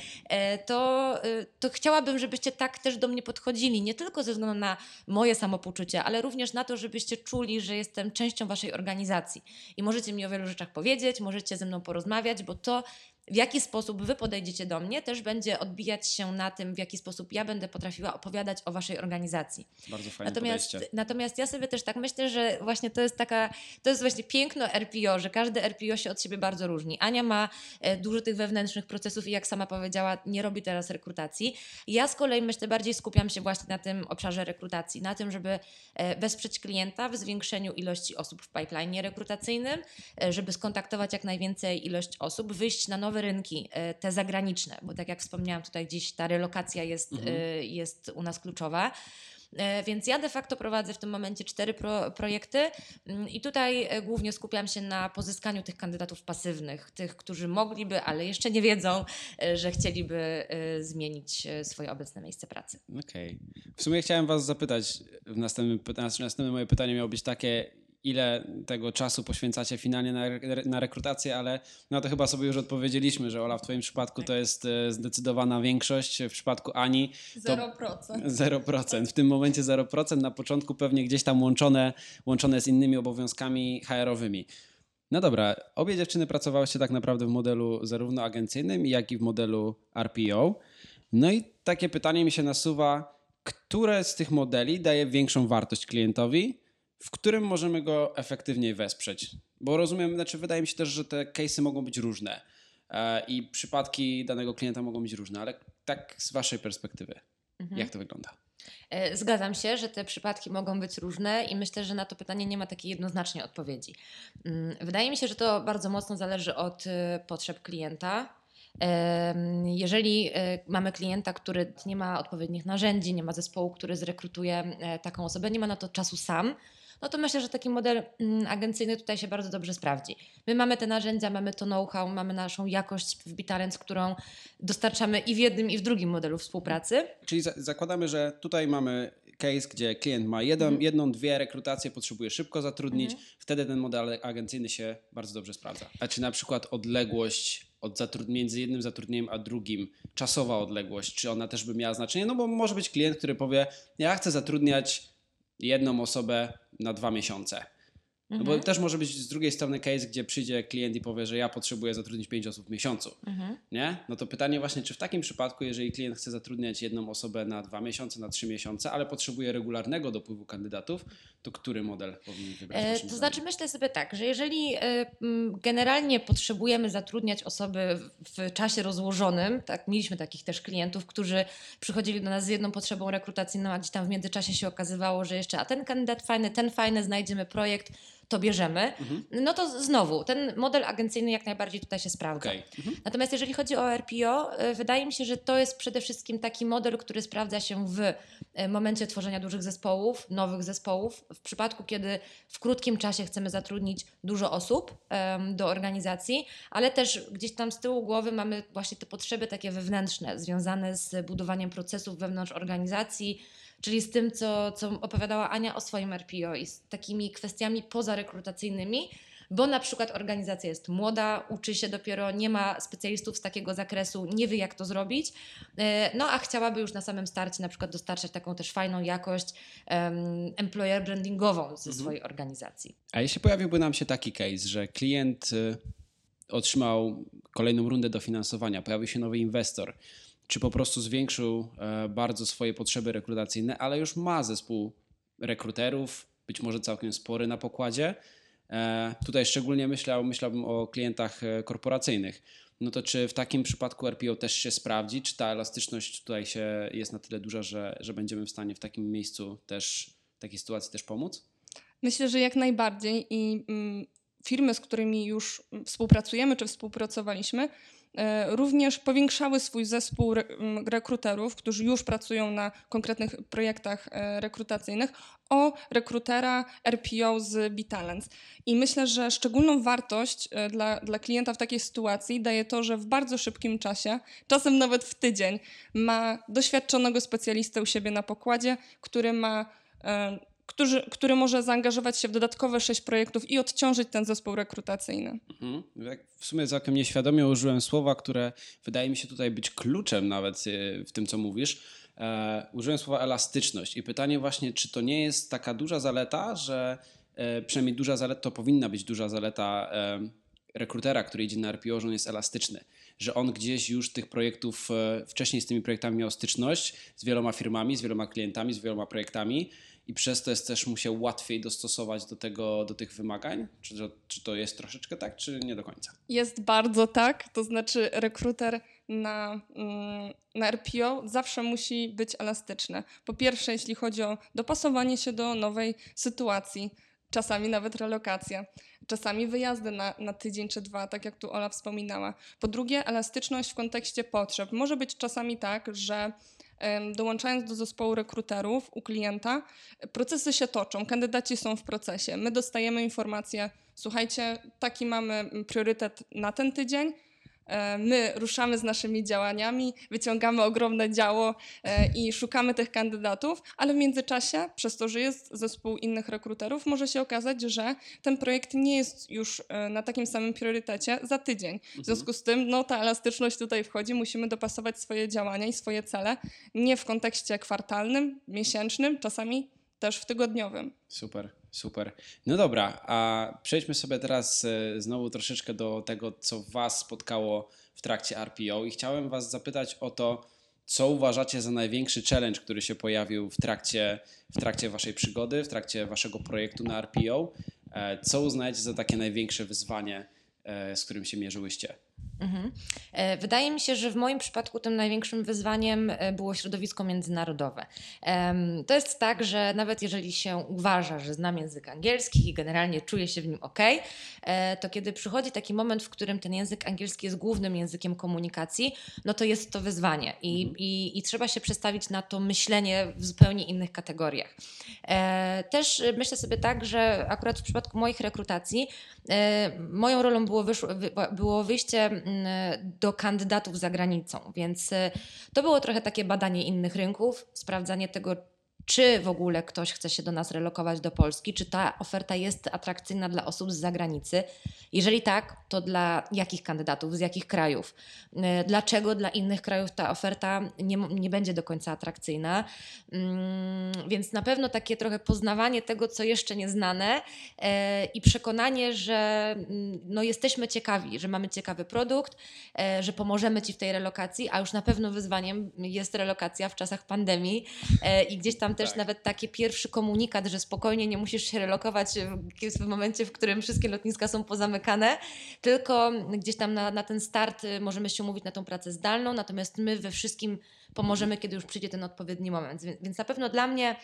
[SPEAKER 4] to, y, to chciałabym, żebyście tak też do mnie podchodzili, nie tylko ze względu na moje samopoczucie, ale również na to, żebyście czuli, że jestem częścią Waszej organizacji. I możecie mi o wielu rzeczach powiedzieć, możecie ze mną porozmawiać, bo to w jaki sposób wy podejdziecie do mnie, też będzie odbijać się na tym, w jaki sposób ja będę potrafiła opowiadać o waszej organizacji.
[SPEAKER 1] Bardzo fajne
[SPEAKER 4] Natomiast,
[SPEAKER 1] podejście.
[SPEAKER 4] natomiast ja sobie też tak myślę, że właśnie to jest taka, to jest właśnie piękno RPO, że każdy RPO się od siebie bardzo różni. Ania ma e, dużo tych wewnętrznych procesów i jak sama powiedziała, nie robi teraz rekrutacji. Ja z kolei myślę, bardziej skupiam się właśnie na tym obszarze rekrutacji, na tym, żeby e, wesprzeć klienta w zwiększeniu ilości osób w pipeline rekrutacyjnym, e, żeby skontaktować jak najwięcej ilość osób, wyjść na nowe rynki, e, te zagraniczne, bo tak jak wspomniałam tutaj gdzieś ta relokacja jest, e, jest u nas kluczowa. E, Więc ja de facto prowadzę w tym momencie cztery pro, projekty mm, i tutaj głównie skupiam się na pozyskaniu tych kandydatów pasywnych, tych, którzy mogliby, ale jeszcze nie wiedzą, że chcieliby zmienić swoje obecne miejsce pracy.
[SPEAKER 1] Okej. W sumie chciałem was zapytać, w następnym, następne moje pytanie miało być takie, ile tego czasu poświęcacie finalnie na, na rekrutację, ale na to chyba sobie już odpowiedzieliśmy, że Ola w twoim przypadku to jest e, zdecydowana większość, w przypadku Ani
[SPEAKER 3] 0%.
[SPEAKER 1] 0%. W tym momencie 0%, na początku pewnie gdzieś tam łączone, łączone z innymi obowiązkami HR-owymi. No dobra, obie dziewczyny pracowałyście tak naprawdę w modelu zarówno agencyjnym, jak i w modelu RPO. No i takie pytanie mi się nasuwa, które z tych modeli daje większą wartość klientowi, w którym możemy go efektywniej wesprzeć? Bo rozumiem, znaczy wydaje mi się też, że te case'y mogą być różne e, i przypadki danego klienta mogą być różne, ale tak z waszej perspektywy, jak to wygląda?
[SPEAKER 4] E, Zgadzam się, że te przypadki mogą być różne i myślę, że na to pytanie nie ma takiej jednoznacznej odpowiedzi. Mm, Wydaje mi się, że to bardzo mocno zależy od e, potrzeb klienta. Jeżeli mamy klienta, który nie ma odpowiednich narzędzi, nie ma zespołu, który zrekrutuje taką osobę, nie ma na to czasu sam, no to myślę, że taki model mm, agencyjny tutaj się bardzo dobrze sprawdzi. My mamy te narzędzia, mamy to know-how, mamy naszą jakość w Bitalent, którą dostarczamy i w jednym, i w drugim modelu współpracy.
[SPEAKER 1] Czyli za, zakładamy, że tutaj mamy case, gdzie klient ma jedną, jedną, dwie rekrutacje, potrzebuje szybko zatrudnić, wtedy ten model agencyjny się bardzo dobrze sprawdza. A czy na przykład odległość od między jednym zatrudnieniem a drugim, czasowa odległość, czy ona też by miała znaczenie? No bo może być klient, który powie, ja chcę zatrudniać jedną osobę na dwa miesiące. No bo też może być z drugiej strony case, gdzie przyjdzie klient i powie, że ja potrzebuję zatrudnić pięć osób w miesiącu. Nie? No to pytanie właśnie, czy w takim przypadku, jeżeli klient chce zatrudniać jedną osobę na dwa miesiące, na trzy miesiące, ale potrzebuje regularnego dopływu kandydatów, to który model powinien wybrać?
[SPEAKER 4] E, To
[SPEAKER 1] zdaniem?
[SPEAKER 4] znaczy, myślę sobie tak, że jeżeli e, generalnie potrzebujemy zatrudniać osoby w- w czasie rozłożonym, tak, mieliśmy takich też klientów, którzy przychodzili do nas z jedną potrzebą rekrutacyjną, a gdzieś tam w międzyczasie się okazywało, że jeszcze, a ten kandydat fajny, ten fajny, znajdziemy projekt, to bierzemy.
[SPEAKER 1] Mhm.
[SPEAKER 4] No to znowu, ten model agencyjny jak najbardziej tutaj się sprawdza.
[SPEAKER 1] Okej. Mhm.
[SPEAKER 4] Natomiast jeżeli chodzi o RPO, e, wydaje mi się, że to jest przede wszystkim taki model, który sprawdza się w e, momencie tworzenia dużych zespołów, nowych zespołów. W przypadku, kiedy w krótkim czasie chcemy zatrudnić dużo osób em, do organizacji, ale też gdzieś tam z tyłu głowy mamy właśnie te potrzeby takie wewnętrzne, związane z budowaniem procesów wewnątrz organizacji, czyli z tym, co, co opowiadała Ania o swoim RPO i z takimi kwestiami pozarekrutacyjnymi, bo na przykład organizacja jest młoda, uczy się dopiero, nie ma specjalistów z takiego zakresu, nie wie jak to zrobić, e, no a chciałaby już na samym starcie na przykład dostarczać taką też fajną jakość em, employer brandingową ze swojej organizacji.
[SPEAKER 1] A jeśli pojawiłby nam się taki case, że klient y, otrzymał kolejną rundę dofinansowania, pojawił się nowy inwestor, czy po prostu zwiększył e, bardzo swoje potrzeby rekrutacyjne, ale już ma zespół rekruterów, być może całkiem spory na pokładzie. E, Tutaj szczególnie myślał, myślałbym o klientach e, korporacyjnych. No to czy w takim przypadku RPO też się sprawdzi? Czy ta elastyczność tutaj się jest na tyle duża, że, że będziemy w stanie w takim miejscu też, w takiej sytuacji też pomóc?
[SPEAKER 3] Myślę, że jak najbardziej i mm, firmy, z którymi już współpracujemy czy współpracowaliśmy, również powiększały swój zespół rekruterów, którzy już pracują na konkretnych projektach e, rekrutacyjnych, o rekrutera RPO z Bitalents. I myślę, że szczególną wartość e, dla, dla klienta w takiej sytuacji daje to, że w bardzo szybkim czasie, czasem nawet w tydzień, ma doświadczonego specjalistę u siebie na pokładzie, który ma którzy, który może zaangażować się w dodatkowe sześć projektów i odciążyć ten zespół rekrutacyjny.
[SPEAKER 1] Mhm. W sumie całkiem nieświadomie użyłem słowa, które wydaje mi się tutaj być kluczem nawet e, w tym, co mówisz. E, użyłem słowa elastyczność i pytanie właśnie, czy to nie jest taka duża zaleta, że e, przynajmniej duża zaleta, to powinna być duża zaleta e, rekrutera, który idzie na RPO, że on jest elastyczny, że on gdzieś już tych projektów, wcześniej z tymi projektami miał styczność z wieloma firmami, z wieloma klientami, z wieloma projektami i przez to jest też mu się łatwiej dostosować do, tego, do tych wymagań? Czy, to- czy to jest troszeczkę tak, czy nie do końca?
[SPEAKER 3] Jest bardzo tak, to znaczy rekruter na, mm, na RPO zawsze musi być elastyczny. Po pierwsze, jeśli chodzi o dopasowanie się do nowej sytuacji, czasami nawet relokacja. Czasami wyjazdy na, na tydzień czy dwa, tak jak tu Ola wspominała. Po drugie, elastyczność w kontekście potrzeb. Może być czasami tak, że dołączając do zespołu rekruterów u klienta, procesy się toczą, kandydaci są w procesie. My dostajemy informację, słuchajcie, taki mamy priorytet na ten tydzień. E, My ruszamy z naszymi działaniami, wyciągamy ogromne działo e, i szukamy tych kandydatów, ale w międzyczasie, przez to, że jest zespół innych rekruterów, może się okazać, że ten projekt nie jest już e, na takim samym priorytecie za tydzień. W związku z tym, no ta elastyczność tutaj wchodzi, musimy dopasować swoje działania i swoje cele nie w kontekście kwartalnym, miesięcznym, czasami też w tygodniowym.
[SPEAKER 1] Super, super. No dobra, a przejdźmy sobie teraz e, znowu troszeczkę do tego, co Was spotkało w trakcie RPO i chciałem Was zapytać o to, co uważacie za największy challenge, który się pojawił w trakcie, w trakcie Waszej przygody, w trakcie Waszego projektu na RPO? E, Co uznajecie za takie największe wyzwanie, e, z którym się mierzyłyście?
[SPEAKER 4] Mhm. E, Wydaje mi się, że w moim przypadku tym największym wyzwaniem e, było środowisko międzynarodowe. To jest tak, że nawet jeżeli się uważa, że znam język angielski i generalnie czuję się w nim ok, e, to kiedy przychodzi taki moment, w którym ten język angielski jest głównym językiem komunikacji, no to jest to wyzwanie i, i, i trzeba się przestawić na to myślenie w zupełnie innych kategoriach. Też myślę sobie tak, że akurat w przypadku moich rekrutacji moją rolą było, wyszło, wy, było wyjście mm, do kandydatów za granicą, więc e, to było trochę takie badanie innych rynków, sprawdzanie tego, czy w ogóle ktoś chce się do nas relokować do Polski, czy ta oferta jest atrakcyjna dla osób z zagranicy. Jeżeli tak, to dla jakich kandydatów, z jakich krajów? E, Dlaczego dla innych krajów ta oferta nie, nie będzie do końca atrakcyjna? Mm, Więc na pewno takie trochę poznawanie tego, co jeszcze nieznane e, i przekonanie, że mm, no, jesteśmy ciekawi, że mamy ciekawy produkt, e, że pomożemy Ci w tej relokacji, a już na pewno wyzwaniem jest relokacja w czasach pandemii i gdzieś tam też
[SPEAKER 1] Tak.
[SPEAKER 4] nawet taki pierwszy komunikat, że spokojnie nie musisz się relokować w, w momencie, w którym wszystkie lotniska są pozamykane, tylko gdzieś tam na, na ten start y, możemy się umówić na tą pracę zdalną, natomiast my we wszystkim pomożemy, kiedy już przyjdzie ten odpowiedni moment. Więc, więc na pewno dla mnie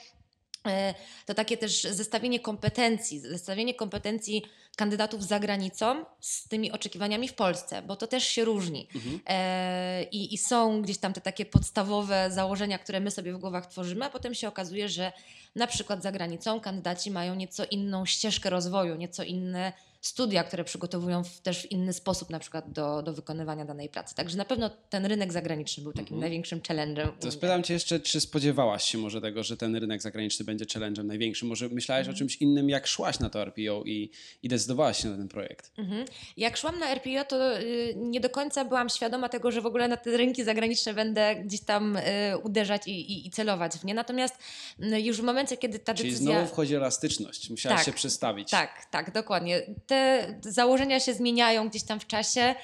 [SPEAKER 4] e, to takie też zestawienie kompetencji, zestawienie kompetencji kandydatów za granicą z tymi oczekiwaniami w Polsce, bo to też się różni. E, i, I są gdzieś tam te takie podstawowe założenia, które my sobie w głowach tworzymy, a potem się okazuje, że na przykład za granicą kandydaci mają nieco inną ścieżkę rozwoju, nieco inne studia, które przygotowują w, też w inny sposób na przykład do, do wykonywania danej pracy. Także na pewno ten rynek zagraniczny był takim największym challenge'em.
[SPEAKER 1] To spytam Cię jeszcze, czy spodziewałaś się może tego, że ten rynek zagraniczny będzie challenge'em największym? Może myślałeś o czymś innym, jak szłaś na to RPO i, i decydowałaś się na ten projekt?
[SPEAKER 4] Mhm. Jak szłam na RPO, to y, nie do końca byłam świadoma tego, że w ogóle na te rynki zagraniczne będę gdzieś tam y, uderzać i, i, i celować w nie. Natomiast y, już w momencie, kiedy ta
[SPEAKER 1] Czyli
[SPEAKER 4] decyzja...
[SPEAKER 1] znowu wchodzi elastyczność. Musiałaś
[SPEAKER 4] Tak,
[SPEAKER 1] się przestawić.
[SPEAKER 4] Tak, tak, dokładnie. Te założenia się zmieniają gdzieś tam w czasie.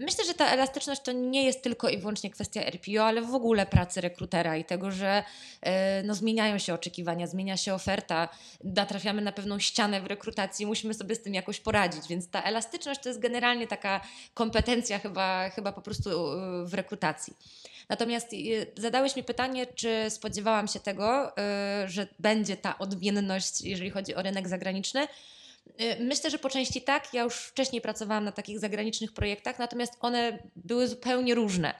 [SPEAKER 4] Myślę, że ta elastyczność to nie jest tylko i wyłącznie kwestia RPO, ale w ogóle pracy rekrutera i tego, że e, no, zmieniają się oczekiwania, zmienia się oferta, natrafiamy na pewną ścianę w rekrutacji, musimy sobie z tym jakoś poradzić, więc ta elastyczność to jest generalnie taka kompetencja chyba, chyba po prostu e, w rekrutacji. Natomiast y, zadałeś mi pytanie, czy spodziewałam się tego, że będzie ta odmienność, jeżeli chodzi o rynek zagraniczny. Y, Myślę, że po części tak. Ja już wcześniej pracowałam na takich zagranicznych projektach, natomiast one były zupełnie różne.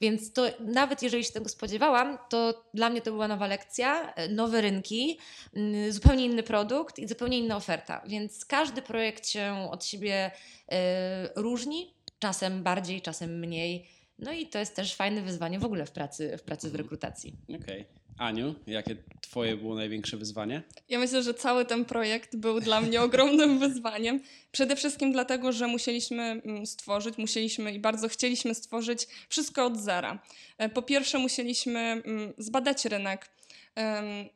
[SPEAKER 4] Więc to nawet jeżeli się tego spodziewałam, to dla mnie to była nowa lekcja, y, nowe rynki, y, zupełnie inny produkt i zupełnie inna oferta. Więc każdy projekt się od siebie różni, czasem bardziej, czasem mniej. No i to jest też fajne wyzwanie w ogóle w pracy w, pracy w rekrutacji.
[SPEAKER 1] Okej. Aniu, jakie Twoje było największe wyzwanie?
[SPEAKER 3] Ja myślę, że cały ten projekt był dla mnie ogromnym wyzwaniem. Przede wszystkim dlatego, że musieliśmy mm, stworzyć, musieliśmy i bardzo chcieliśmy stworzyć wszystko od zera. E, Po pierwsze, musieliśmy mm, zbadać rynek,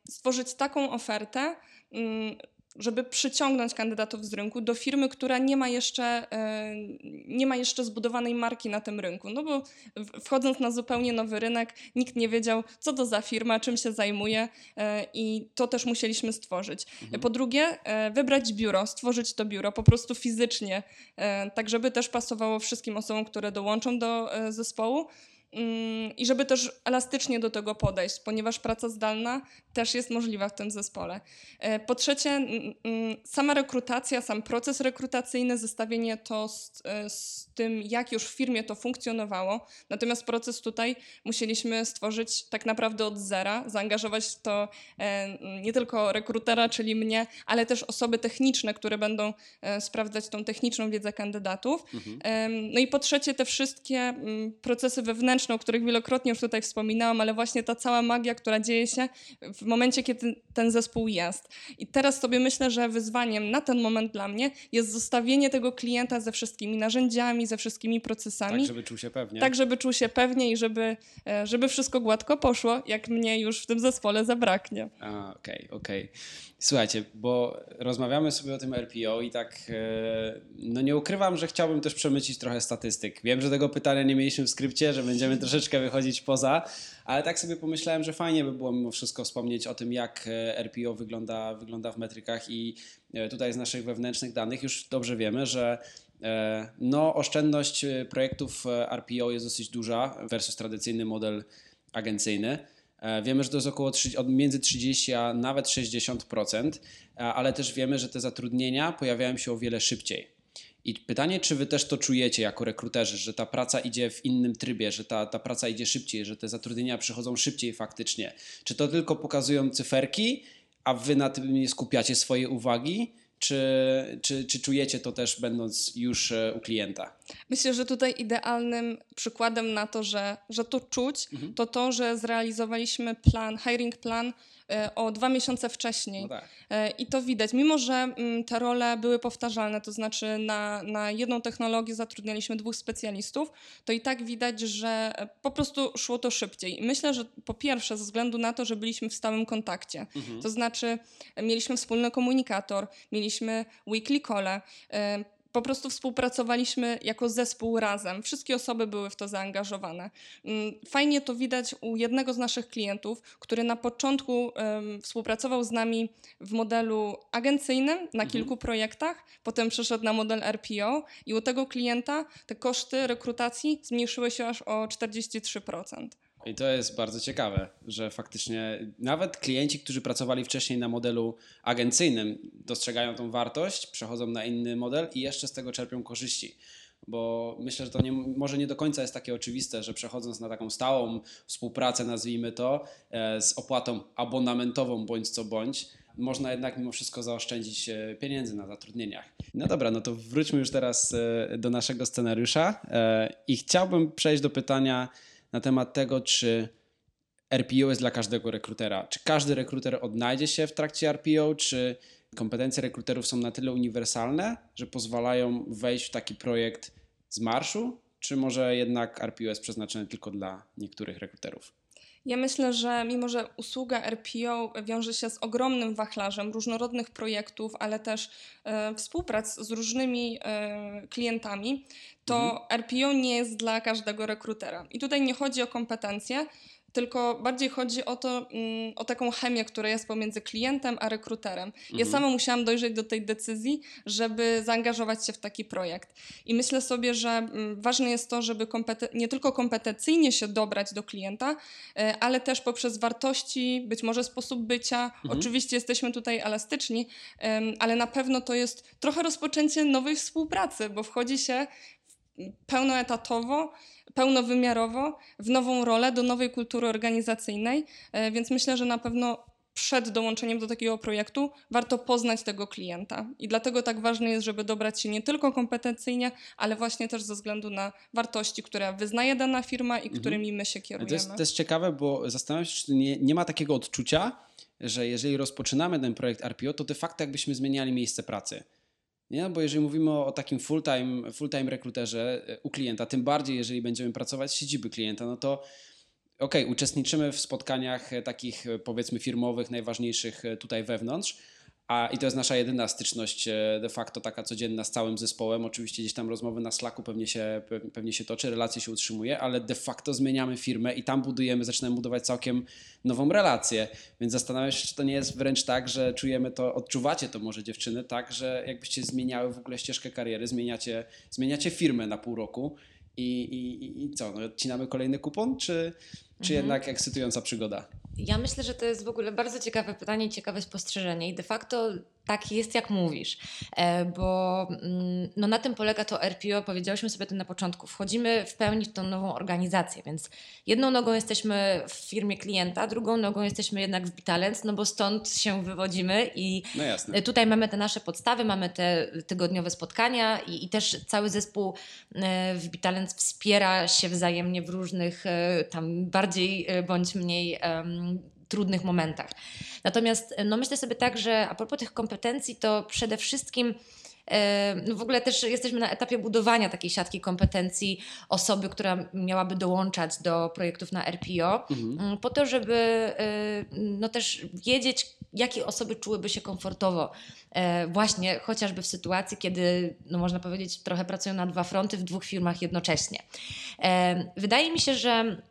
[SPEAKER 3] stworzyć taką ofertę, mm, żeby przyciągnąć kandydatów z rynku do firmy, która nie ma jeszcze, e, nie ma jeszcze zbudowanej marki na tym rynku. No bo wchodząc na zupełnie nowy rynek, nikt nie wiedział, co to za firma, czym się zajmuje e, i to też musieliśmy stworzyć. Po drugie, e, wybrać biuro, stworzyć to biuro po prostu fizycznie, tak żeby też pasowało wszystkim osobom, które dołączą do zespołu. Mm, I żeby też elastycznie do tego podejść, ponieważ praca zdalna też jest możliwa w tym zespole. E, po trzecie, mm, mm, sama rekrutacja, sam proces rekrutacyjny, zestawienie to z, e, z tym, jak już w firmie to funkcjonowało. Natomiast proces tutaj musieliśmy stworzyć tak naprawdę od zera, zaangażować w to e, nie tylko rekrutera, czyli mnie, ale też osoby techniczne, które będą sprawdzać tą techniczną wiedzę kandydatów. Mhm. No i po trzecie, te wszystkie procesy wewnętrzne, o których wielokrotnie już tutaj wspominałam, ale właśnie ta cała magia, która dzieje się w momencie, kiedy ten zespół jest. I teraz sobie myślę, że wyzwaniem na ten moment dla mnie jest zostawienie tego klienta ze wszystkimi narzędziami, ze wszystkimi procesami.
[SPEAKER 1] Tak, żeby czuł się pewnie.
[SPEAKER 3] Tak, żeby czuł się pewnie i żeby, e, żeby wszystko gładko poszło, jak mnie już w tym zespole zabraknie.
[SPEAKER 1] Okej, okej. Okay, okay. Słuchajcie, bo rozmawiamy sobie o tym RPO i tak, e, no nie ukrywam, że chciałbym też przemycić trochę statystyk. Wiem, że tego pytania nie mieliśmy w skrypcie, że będziemy troszeczkę wychodzić poza, ale tak sobie pomyślałem, że fajnie by było mimo wszystko wspomnieć o tym, jak e, RPO wygląda, wygląda w metrykach i e, tutaj z naszych wewnętrznych danych już dobrze wiemy, że no, oszczędność projektów RPO jest dosyć duża versus tradycyjny model agencyjny. E, wiemy, że to jest około 30, między 30 a nawet 60%, e, ale też wiemy, że te zatrudnienia pojawiają się o wiele szybciej. I pytanie, czy wy też to czujecie jako rekruterzy, że ta praca idzie w innym trybie, że ta, ta praca idzie szybciej, że te zatrudnienia przychodzą szybciej faktycznie? Czy to tylko pokazują cyferki, a wy na tym nie skupiacie swojej uwagi? Czy, czy, czy czujecie to też będąc już e, u klienta?
[SPEAKER 3] Myślę, że tutaj idealnym przykładem na to, że, że to czuć, mhm. to to, że zrealizowaliśmy plan, hiring plan o dwa miesiące wcześniej. No tak. E, I to widać, mimo że mm, te role były powtarzalne, to znaczy na, na jedną technologię zatrudnialiśmy dwóch specjalistów, to i tak widać, że po prostu szło to szybciej. I myślę, że po pierwsze ze względu na to, że byliśmy w stałym kontakcie, mhm. to znaczy mieliśmy wspólny komunikator, mieliśmy weekly call, po prostu współpracowaliśmy jako zespół razem. Wszystkie osoby były w to zaangażowane. Mm, fajnie to widać u jednego z naszych klientów, który na początku um, współpracował z nami w modelu agencyjnym na mhm. kilku projektach, potem przeszedł na model RPO i u tego klienta te koszty rekrutacji zmniejszyły się aż o 43%.
[SPEAKER 1] I to jest bardzo ciekawe, że faktycznie nawet klienci, którzy pracowali wcześniej na modelu agencyjnym, dostrzegają tą wartość, przechodzą na inny model i jeszcze z tego czerpią korzyści. Bo myślę, że to nie, może nie do końca jest takie oczywiste, że przechodząc na taką stałą współpracę, nazwijmy to, e, z opłatą abonamentową bądź co bądź, można jednak mimo wszystko zaoszczędzić e, pieniędzy na zatrudnieniach. No dobra, no to wróćmy już teraz e, do naszego scenariusza i chciałbym przejść do pytania, na temat tego, czy RPO jest dla każdego rekrutera. Czy każdy rekruter odnajdzie się w trakcie RPO, czy kompetencje rekruterów są na tyle uniwersalne, że pozwalają wejść w taki projekt z marszu, czy może jednak RPO jest przeznaczony tylko dla niektórych rekruterów?
[SPEAKER 3] Ja myślę, że mimo, że usługa RPO wiąże się z ogromnym wachlarzem różnorodnych projektów, ale też e, współprac z różnymi e, klientami, to mhm. RPO nie jest dla każdego rekrutera. I tutaj nie chodzi o kompetencje, tylko bardziej chodzi o to, mm, o taką chemię, która jest pomiędzy klientem a rekruterem. Mhm. Ja sama musiałam dojrzeć do tej decyzji, żeby zaangażować się w taki projekt. I myślę sobie, że mm, ważne jest to, żeby nie tylko kompetencyjnie się dobrać do klienta, e, ale też poprzez wartości, być może sposób bycia. Mhm. Oczywiście jesteśmy tutaj elastyczni, ale na pewno to jest trochę rozpoczęcie nowej współpracy, bo wchodzi się pełnoetatowo, pełnowymiarowo w nową rolę, do nowej kultury organizacyjnej, e, więc myślę, że na pewno przed dołączeniem do takiego projektu warto poznać tego klienta. I dlatego tak ważne jest, żeby dobrać się nie tylko kompetencyjnie, ale właśnie też ze względu na wartości, które wyznaje dana firma i mhm. którymi my się kierujemy.
[SPEAKER 1] To jest, to jest ciekawe, bo zastanawiam się, czy nie, nie ma takiego odczucia, że jeżeli rozpoczynamy ten projekt RPO, to de facto jakbyśmy zmieniali miejsce pracy. Nie? Bo jeżeli mówimy o, takim full-time, full-time rekruterze e, u klienta, tym bardziej jeżeli będziemy pracować z siedziby klienta, no to ok, uczestniczymy w spotkaniach e, takich e, powiedzmy firmowych, najważniejszych tutaj wewnątrz, a, I to jest nasza jedyna styczność e, de facto taka codzienna z całym zespołem. Oczywiście gdzieś tam rozmowy na Slacku pewnie się, pewnie się toczy, relacje się utrzymuje, ale de facto zmieniamy firmę i tam budujemy, zaczynamy budować całkiem nową relację. Więc zastanawiam się, czy to nie jest wręcz tak, że czujemy to, odczuwacie to może dziewczyny, tak, że jakbyście zmieniały w ogóle ścieżkę kariery, zmieniacie, zmieniacie firmę na pół roku i, i, i co, no, odcinamy kolejny kupon, czy, czy
[SPEAKER 4] Mhm.
[SPEAKER 1] jednak ekscytująca przygoda?
[SPEAKER 4] Ja myślę, że to jest w ogóle bardzo ciekawe pytanie ciekawe spostrzeżenie. I de facto tak jest, jak mówisz, e, bo mm, no, na tym polega to RPO. Powiedziałyśmy sobie to na początku. Wchodzimy w pełni w tą nową organizację, więc jedną nogą jesteśmy w firmie klienta, drugą nogą jesteśmy jednak w Bitalent, no bo stąd się wywodzimy i
[SPEAKER 1] No.
[SPEAKER 4] E, Tutaj mamy te nasze podstawy, mamy te tygodniowe spotkania i, i też cały zespół e, w Bitalent wspiera się wzajemnie w różnych tam bardziej bądź mniej trudnych momentach. Natomiast no myślę sobie tak, że a propos tych kompetencji, to przede wszystkim e, no w ogóle też jesteśmy na etapie budowania takiej siatki kompetencji osoby, która miałaby dołączać do projektów na RPO,
[SPEAKER 1] Mhm.
[SPEAKER 4] mm, po to, żeby e, no też wiedzieć, jakie osoby czułyby się komfortowo e, właśnie chociażby w sytuacji, kiedy no można powiedzieć trochę pracują na dwa fronty w dwóch firmach jednocześnie. Wydaje mi się, że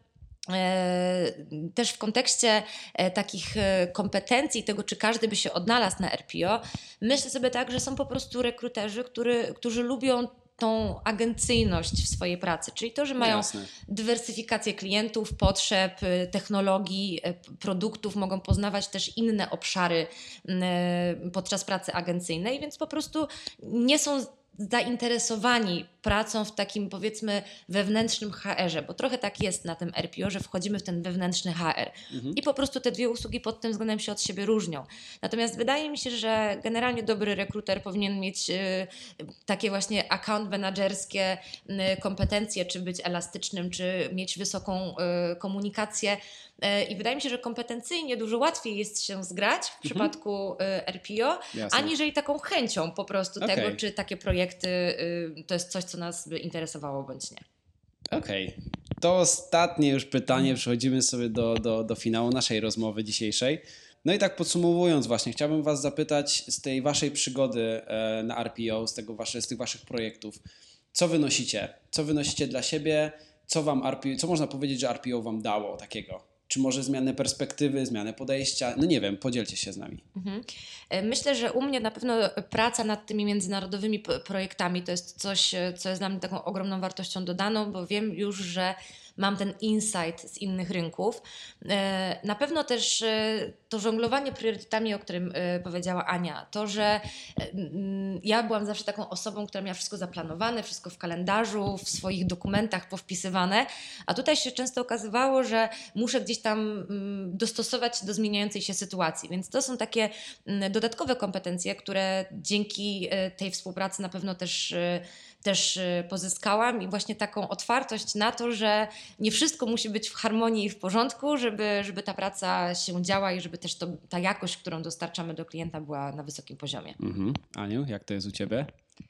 [SPEAKER 4] też w kontekście e, takich e, kompetencji, tego czy każdy by się odnalazł na RPO, myślę sobie tak, że są po prostu rekruterzy, który, którzy lubią tą agencyjność w swojej pracy, czyli to, że mają
[SPEAKER 1] Jasne.
[SPEAKER 4] dywersyfikację klientów, potrzeb, technologii, produktów, mogą poznawać też inne obszary podczas pracy agencyjnej, więc po prostu nie są zainteresowani pracą w takim powiedzmy wewnętrznym HR-ze, bo trochę tak jest na tym RPO, że wchodzimy w ten wewnętrzny HR
[SPEAKER 1] Mhm.
[SPEAKER 4] i po prostu te dwie usługi pod tym względem się od siebie różnią. Natomiast wydaje mi się, że generalnie dobry rekruter powinien mieć y, takie właśnie account managerskie y, kompetencje, czy być elastycznym, czy mieć wysoką y, komunikację. I wydaje mi się, że kompetencyjnie dużo łatwiej jest się zgrać w przypadku y, RPO,
[SPEAKER 1] Jasne.
[SPEAKER 4] aniżeli taką chęcią po prostu
[SPEAKER 1] Okej.
[SPEAKER 4] tego, czy takie projekty to jest coś, co nas by interesowało bądź nie.
[SPEAKER 1] Okej. To ostatnie już pytanie. Przechodzimy sobie do, do, do finału naszej rozmowy dzisiejszej. No i tak podsumowując właśnie, chciałbym Was zapytać z tej Waszej przygody e, na RPO, z, tego wasze, z tych Waszych projektów, co wynosicie? Co wynosicie dla siebie? Co Wam RPO, co można powiedzieć, że RPO Wam dało takiego? Czy może zmianę perspektywy, zmianę podejścia? No nie wiem, podzielcie się z nami.
[SPEAKER 4] Mhm. E, Myślę, że u mnie na pewno praca nad tymi międzynarodowymi projektami to jest coś, e, co jest dla mnie taką ogromną wartością dodaną, bo wiem już, że mam ten insight z innych rynków. E, Na pewno też e, to żonglowanie priorytetami, o którym e, powiedziała Ania, to, że ja byłam zawsze taką osobą, która miała wszystko zaplanowane, wszystko w kalendarzu, w swoich dokumentach powpisywane, a tutaj się często okazywało, że muszę gdzieś tam dostosować do zmieniającej się sytuacji. Więc to są takie dodatkowe kompetencje, które dzięki tej współpracy na pewno też, też e, pozyskałam i właśnie taką otwartość na to, że nie wszystko musi być w harmonii i w porządku, żeby, żeby ta praca się działa i żeby też to, ta jakość, którą dostarczamy do klienta była na wysokim poziomie.
[SPEAKER 1] Mhm. Aniu, jak to jest u Ciebie?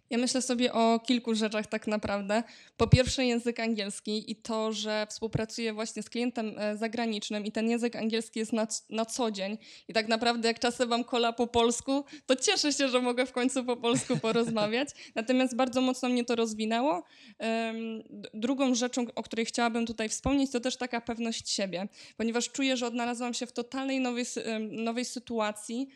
[SPEAKER 3] Ja myślę sobie o kilku rzeczach tak naprawdę. Po pierwsze język angielski i to, że współpracuję właśnie z klientem e, zagranicznym i ten język angielski jest na, na co dzień i tak naprawdę jak czasem wam kola po polsku, to cieszę się, że mogę w końcu po polsku porozmawiać. Natomiast bardzo mocno mnie to rozwinęło. Drugą rzeczą, o której chciałabym tutaj wspomnieć, to też taka pewność siebie, ponieważ czuję, że odnalazłam się w totalnej nowej, nowej sytuacji,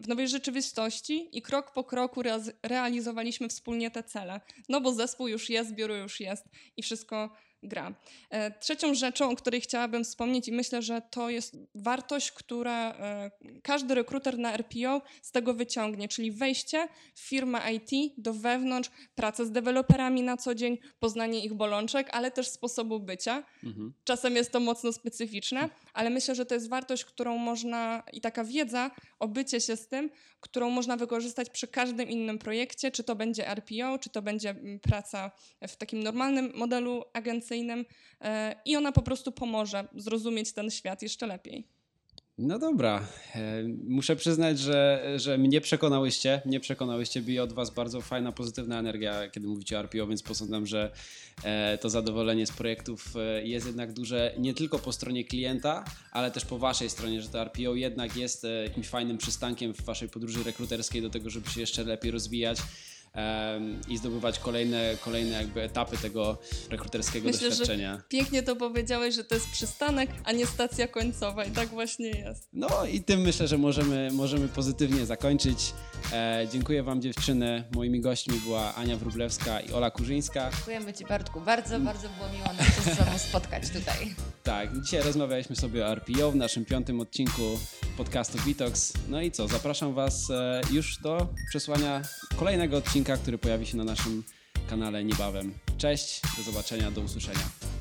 [SPEAKER 3] w nowej rzeczywistości i krok po kroku realizowaliśmy wspólnie te cele. No bo zespół już jest, biuro już jest i wszystko gra. E, Trzecią rzeczą, o której chciałabym wspomnieć i myślę, że to jest wartość, która e, każdy rekruter na RPO z tego wyciągnie, czyli wejście w firmę IT do wewnątrz, pracę z deweloperami na co dzień, poznanie ich bolączek, ale też sposobu bycia.
[SPEAKER 1] Mhm.
[SPEAKER 3] Czasem jest to mocno specyficzne, ale myślę, że to jest wartość, którą można i taka wiedza o bycie się z tym, którą można wykorzystać przy każdym innym projekcie, czy to będzie RPO, czy to będzie mm, praca w takim normalnym modelu agencyjnym e, i ona po prostu pomoże zrozumieć ten świat jeszcze lepiej.
[SPEAKER 1] No dobra, e, muszę przyznać, że, że mnie przekonałyście, mnie przekonałyście, bije od was bardzo fajna, pozytywna energia, kiedy mówicie o RPO, więc posądzam, że e, to zadowolenie z projektów jest jednak duże nie tylko po stronie klienta, ale też po waszej stronie, że to RPO jednak jest jakimś fajnym przystankiem w waszej podróży rekruterskiej do tego, żeby się jeszcze lepiej rozwijać i zdobywać kolejne, kolejne jakby etapy tego rekruterskiego
[SPEAKER 3] Myślę, że
[SPEAKER 1] doświadczenia.
[SPEAKER 3] pięknie to powiedziałeś, że to jest przystanek, a nie stacja końcowa i tak właśnie jest.
[SPEAKER 1] No i tym myślę, że możemy, możemy pozytywnie zakończyć. E, dziękuję Wam dziewczyny. Moimi gośćmi była Ania Wróblewska i Ola Kurzyńska.
[SPEAKER 4] Dziękujemy Ci Bartku, bardzo, bardzo było miło nam się z Tobą spotkać tutaj.
[SPEAKER 1] Tak, dzisiaj rozmawialiśmy sobie o RPO w naszym piątym odcinku podcastu Bitox. No i co, zapraszam Was e, już do przesłania kolejnego odcinka, który pojawi się na naszym kanale niebawem. Cześć, do zobaczenia, do usłyszenia.